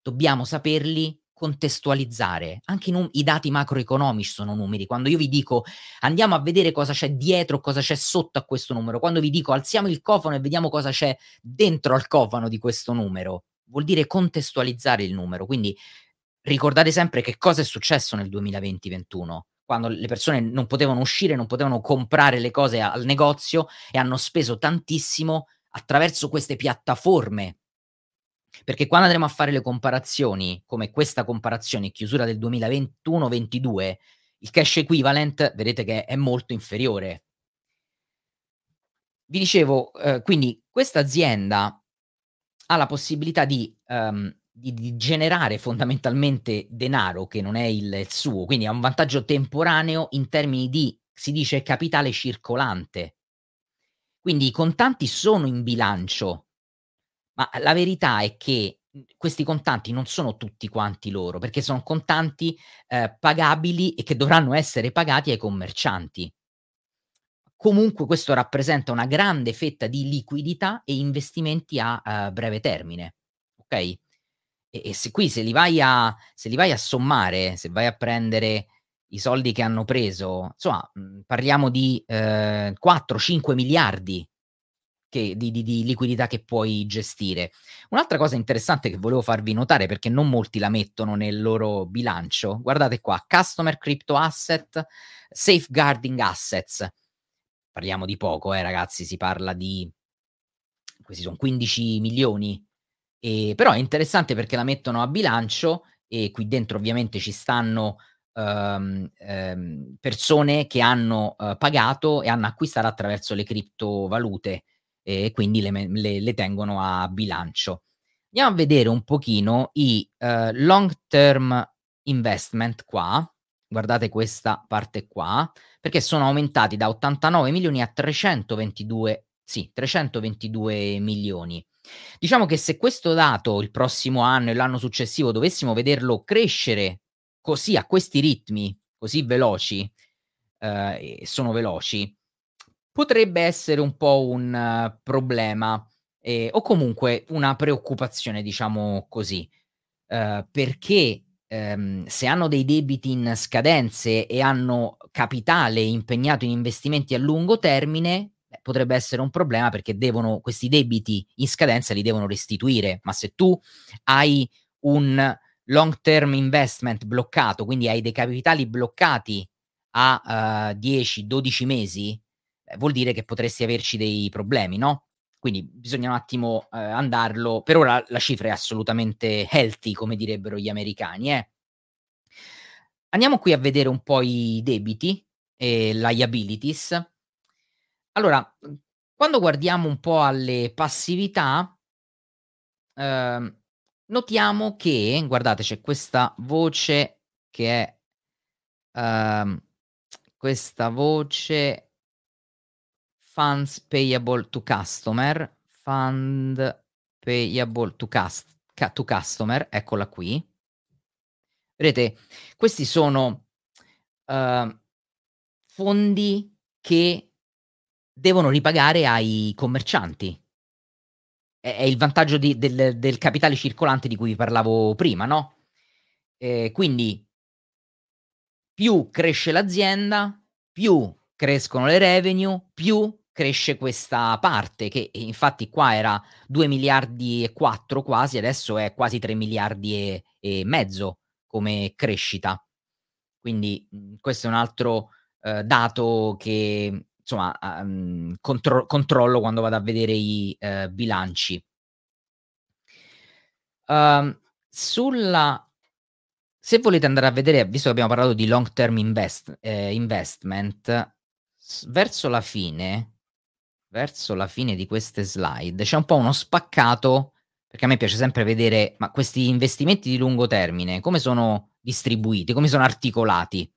[SPEAKER 1] Dobbiamo saperli contestualizzare. Anche i, num- i, dati macroeconomici sono numeri. Quando io vi dico andiamo a vedere cosa c'è dietro, cosa c'è sotto a questo numero, quando vi dico alziamo il cofano e vediamo cosa c'è dentro al cofano di questo numero, vuol dire contestualizzare il numero. Quindi ricordate sempre che cosa è successo nel 2020-21 quando le persone non potevano uscire, non potevano comprare le cose al negozio e hanno speso tantissimo attraverso queste piattaforme perché quando andremo a fare le comparazioni, come questa comparazione, chiusura del 2021-22, il cash equivalent vedete che è molto inferiore. Vi dicevo, eh, quindi questa azienda ha la possibilità di, um, di, di, generare fondamentalmente denaro che non è il, il suo, quindi ha un vantaggio temporaneo in termini di, si dice, capitale circolante. Quindi i contanti sono in bilancio, ma la verità è che mhmm, questi contanti non sono tutti quanti loro, perché sono contanti eh, pagabili e che dovranno essere pagati ai commercianti. Comunque questo rappresenta una grande fetta di liquidità e investimenti a uh, breve termine. Ok? E, e, se qui se li, vai a, se li vai a sommare, se vai a prendere i soldi che hanno preso, insomma, mhmm, parliamo di eh, 4-5 miliardi che, di, di, di, liquidità che puoi gestire. Un'altra cosa interessante che volevo farvi notare, perché non molti la mettono nel loro bilancio, guardate qua, Customer Crypto Asset, Safeguarding Assets. Parliamo di poco, eh, ragazzi, si parla di... questi sono 15 milioni. E, però è interessante perché la mettono a bilancio e qui dentro ovviamente ci stanno Um, um, persone che hanno uh, pagato e hanno acquistato attraverso le criptovalute e quindi le, le, le tengono a bilancio. Andiamo a vedere un pochino i uh, long term investment qua, guardate questa parte qua, perché sono aumentati da 89 milioni a 322, sì, 322 milioni. Diciamo che se questo dato il prossimo anno e l'anno successivo dovessimo vederlo crescere così a questi ritmi, così veloci, eh, sono veloci, potrebbe essere un po' un uh, problema eh, o comunque una preoccupazione, diciamo così, uh, perché um, se hanno dei debiti in scadenze e hanno capitale impegnato in investimenti a lungo termine, beh, potrebbe essere un problema perché devono, questi debiti in scadenza li devono restituire, ma se tu hai un long term investment bloccato, quindi hai dei capitali bloccati a uh, 10-12 mesi, eh, vuol dire che potresti averci dei problemi, no? Quindi bisogna un attimo eh, andarlo. Per ora la cifra è assolutamente healthy, come direbbero gli americani. Eh. Andiamo qui a vedere un po' i debiti e liabilities. Allora, quando guardiamo un po' alle passività, eh, notiamo che, guardate, c'è questa voce che è uh, questa voce funds payable to customer, fund payable to, cust- to customer, eccola qui. Vedete, questi sono uh, fondi che devono ripagare ai commercianti. È, è il vantaggio di, del, del, capitale circolante di cui vi parlavo prima, no? Eh, quindi più cresce l'azienda, più crescono le revenue, più cresce questa parte che infatti qua era 2 miliardi e 4 quasi, adesso è quasi 3 miliardi e, e mezzo come crescita. Quindi mhmm, questo è un altro uh, dato che insomma um, contro- controllo quando vado a vedere i uh, bilanci. Um, sulla se volete andare a vedere, visto che abbiamo parlato di long term invest, eh, investment, verso la fine verso la fine di queste slide c'è un po' uno spaccato, perché a me piace sempre vedere, ma questi investimenti di lungo termine, come sono distribuiti, come sono articolati?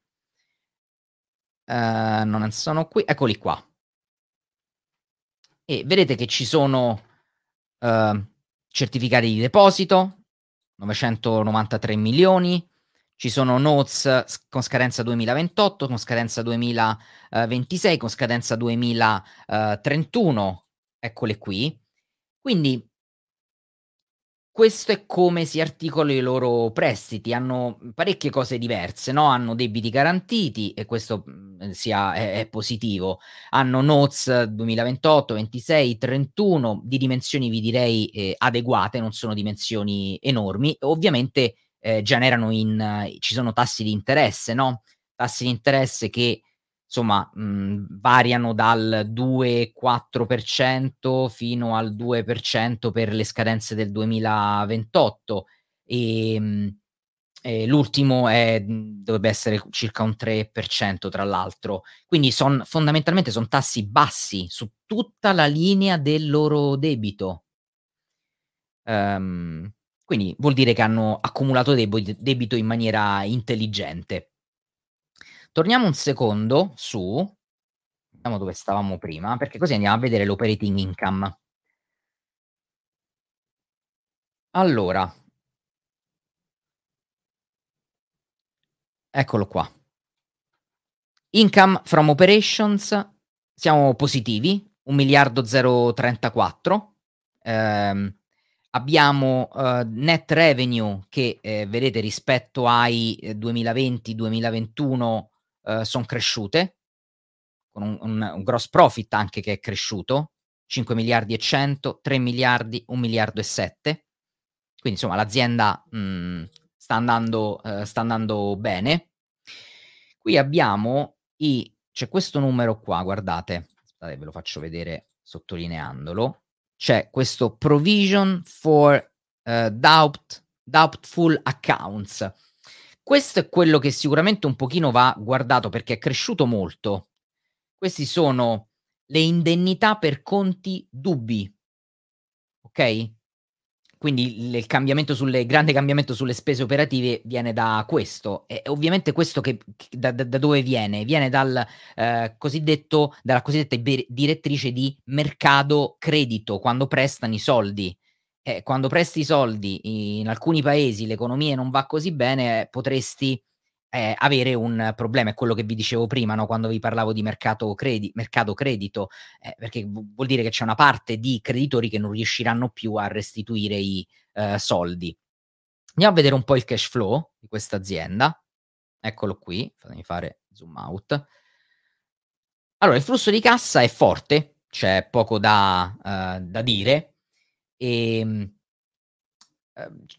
[SPEAKER 1] Uh, non sono qui, eccoli qua. E vedete che ci sono uh, certificati di deposito, 993 milioni, ci sono notes con scadenza 2028, con scadenza 2026, con scadenza 2031, eccole qui. Quindi questo è come si articolano i loro prestiti. Hanno parecchie cose diverse, no, hanno debiti garantiti e questo, mhmm, sia è è positivo. Hanno notes 2028, 26, 31 di dimensioni vi direi, ehm, adeguate, non sono dimensioni enormi. Ovviamente, ehm, generano in ci sono tassi di interesse, no, tassi di interesse che insomma, mhmm, variano dal 2,4% fino al 2% per le scadenze del 2028. Ehm, e l'ultimo è mhmm, dovrebbe essere circa un 3% tra l'altro. Quindi son fondamentalmente son tassi bassi su tutta la linea del loro debito. Ehm, quindi vuol dire che hanno accumulato debito in maniera intelligente. Torniamo un secondo su, vediamo dove stavamo prima, perché così andiamo a vedere l'operating income. Allora. Eccolo qua. Income from operations, siamo positivi, 1.034.000.000, ehm, abbiamo, uhm, net revenue che, ehm, vedete rispetto ai 2020, 2021 uhm, son cresciute, con un un un gross profit anche che è cresciuto, 5.100.000.000, 3.000.000.000, 1.700.000.000. Quindi insomma l'azienda, mhmm, sta andando uhm, sta andando bene. Qui abbiamo i c'è questo numero qua, guardate, ve lo faccio vedere sottolineandolo. C'è questo provision for, uhm, doubt doubtful accounts. Questo è quello che sicuramente un pochino va guardato perché è cresciuto molto. Questi sono le indennità per conti dubbi. Okay? Quindi il cambiamento sulle grande cambiamento sulle spese operative viene da questo. E ovviamente questo che da da dove viene? Viene dal, ehm, cosiddetto dalla cosiddetta direttrice di mercato credito, quando prestano i soldi. Eh, quando presti i soldi in alcuni paesi l'economia non va così bene, potresti, ehm, avere un problema. È quello che vi dicevo prima, no, quando vi parlavo di mercato credi mercato credito, eh, perché vu vuol dire che c'è una parte di creditori che non riusciranno più a restituire i, ehm, soldi. Andiamo a vedere un po' il cash flow di questa azienda. Eccolo qui, fatemi fare zoom out. Allora, il flusso di cassa è forte, c'è poco da uhm, da dire. Ehm, ehm, c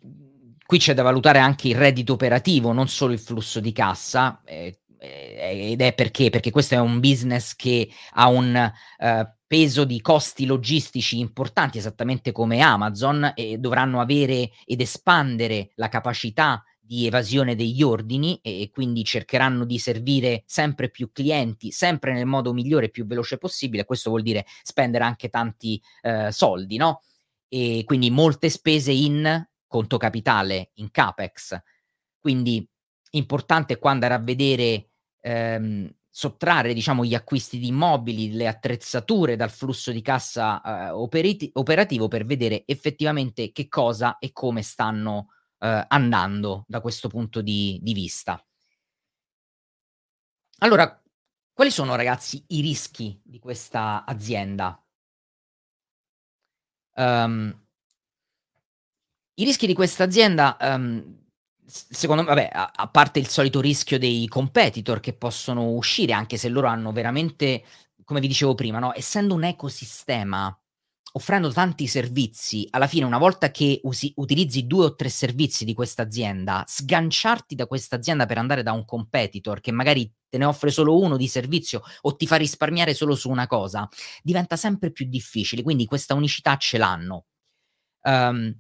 [SPEAKER 1] qui c'è da valutare anche il reddito operativo, non solo il flusso di cassa, ehm, ed è perché? Perché questo è un business che ha un, uhm, peso di costi logistici importanti, esattamente come Amazon, e dovranno avere ed espandere la capacità di evasione degli ordini e quindi cercheranno di servire sempre più clienti, sempre nel modo migliore e più veloce possibile. Questo vuol dire spendere anche tanti, uhm, soldi, no, e quindi molte spese in conto capitale, in Capex. Quindi importante qua andare a vedere ehm, sottrarre diciamo gli acquisti di immobili, le attrezzature dal flusso di cassa, uhm, operiti operativo per vedere effettivamente che cosa e come stanno, uhm, andando da questo punto di di vista. Allora, quali sono ragazzi i rischi di questa azienda? Uhm i rischi di questa azienda, s secondo me vabbè, a a parte il solito rischio dei competitor che possono uscire, anche se loro hanno veramente come vi dicevo prima, no, essendo un ecosistema, offrendo tanti servizi, alla fine una volta che usi utilizzi 2 o 3 servizi di questa azienda, sganciarti da questa azienda per andare da un competitor che magari te ne offre solo 1 di servizio o ti fa risparmiare solo su una cosa, diventa sempre più difficile, quindi questa unicità ce l'hanno. Uhm,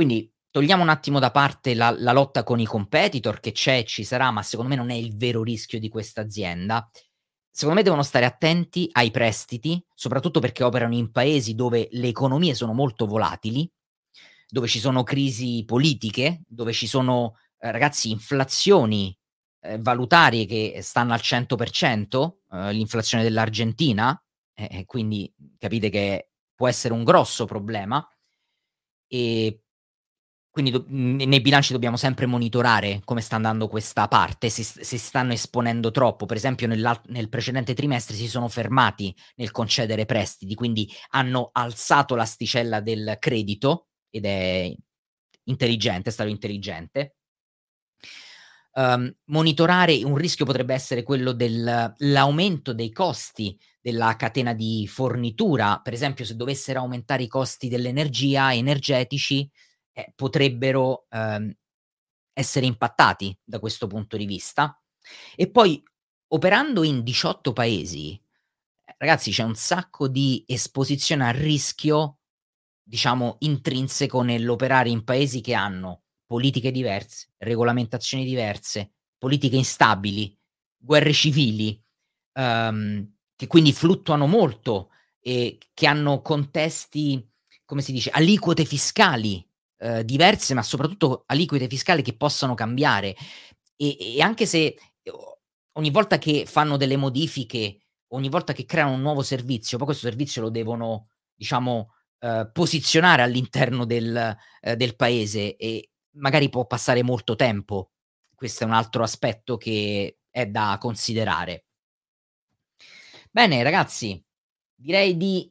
[SPEAKER 1] quindi togliamo un attimo da parte la la lotta con i competitor che c'è ci sarà, ma secondo me non è il vero rischio di questa azienda. Secondo me devono stare attenti ai prestiti, soprattutto perché operano in paesi dove le economie sono molto volatili, dove ci sono crisi politiche, dove ci sono, ehm, ragazzi inflazioni, ehm, valutarie che stanno al 100%, uhm, l'inflazione dell'Argentina, eh, eh, quindi capite che può essere un grosso problema. E quindi do nei bilanci dobbiamo sempre monitorare come sta andando questa parte, se se stanno esponendo troppo. Per esempio nel precedente trimestre si sono fermati nel concedere prestiti, quindi hanno alzato l'asticella del credito ed è intelligente, stadio intelligente. Um, monitorare un rischio potrebbe essere quello dell'aumento dei costi della catena di fornitura, per esempio se dovessero aumentare i costi dell'energia energetici eh, potrebbero um, essere impattati da questo punto di vista. E poi operando in 18 paesi, eh, ragazzi, c'è un sacco di esposizione al rischio, diciamo, intrinseco nell'operare in paesi che hanno politiche diverse, regolamentazioni diverse, politiche instabili, guerre civili, um, che quindi fluttuano molto e che hanno contesti, come si dice, aliquote fiscali uh, diverse, ma soprattutto aliquote fiscali che possono cambiare. E, e anche se ogni volta che fanno delle modifiche, ogni volta che creano un nuovo servizio, poi questo servizio lo devono, diciamo, uh, posizionare all'interno del, uh, del paese e magari può passare molto tempo. Questo è un altro aspetto che è da considerare. Bene, ragazzi, direi di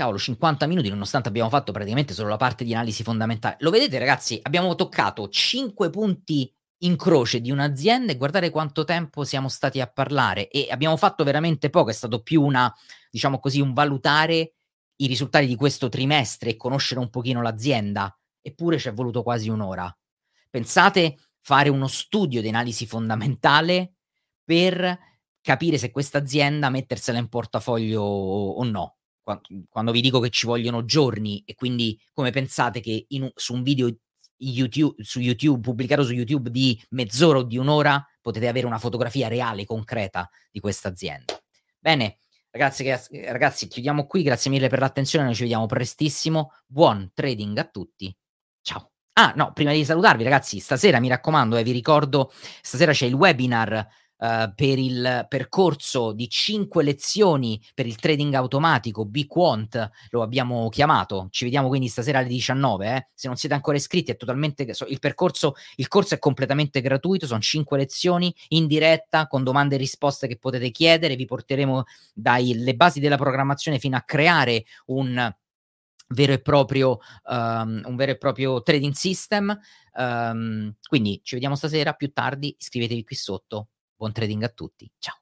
[SPEAKER 1] cavolo, 50 minuti, nonostante abbiamo fatto praticamente solo la parte di analisi fondamentale. Lo vedete, ragazzi? Abbiamo toccato 5 punti in croce di un'azienda e guardate quanto tempo siamo stati a parlare e abbiamo fatto veramente poco, è stato più una, diciamo così, un valutare i risultati di questo trimestre e conoscere un pochino l'azienda eppure ci è voluto quasi un'ora. Pensate fare uno studio di analisi fondamentale per capire se questa azienda mettersela in portafoglio o no. Quando vi dico che ci vogliono giorni e quindi come pensate che in, su un video YouTube, su YouTube, pubblicato su YouTube di mezz'ora o di un'ora, potete avere una fotografia reale, concreta di questa azienda. Bene, ragazzi, ragazzi, chiudiamo qui. Grazie mille per l'attenzione. Noi ci vediamo prestissimo. Buon trading a tutti. Ciao. Ah, no, prima di salutarvi, ragazzi, stasera mi raccomando, eh, vi ricordo, stasera c'è il webinar uh, per il percorso di 5 lezioni per il trading automatico, B-Quant, lo abbiamo chiamato. Ci vediamo quindi stasera alle 19. Eh. Se non siete ancora iscritti, è totalmente. Il percorso, il corso è completamente gratuito, sono 5 lezioni in diretta con domande e risposte che potete chiedere. Vi porteremo dalle basi della programmazione fino a creare un vero e proprio, um, un vero e proprio trading system. Um, quindi ci vediamo stasera più tardi, iscrivetevi qui sotto. Buon trading a tutti, ciao.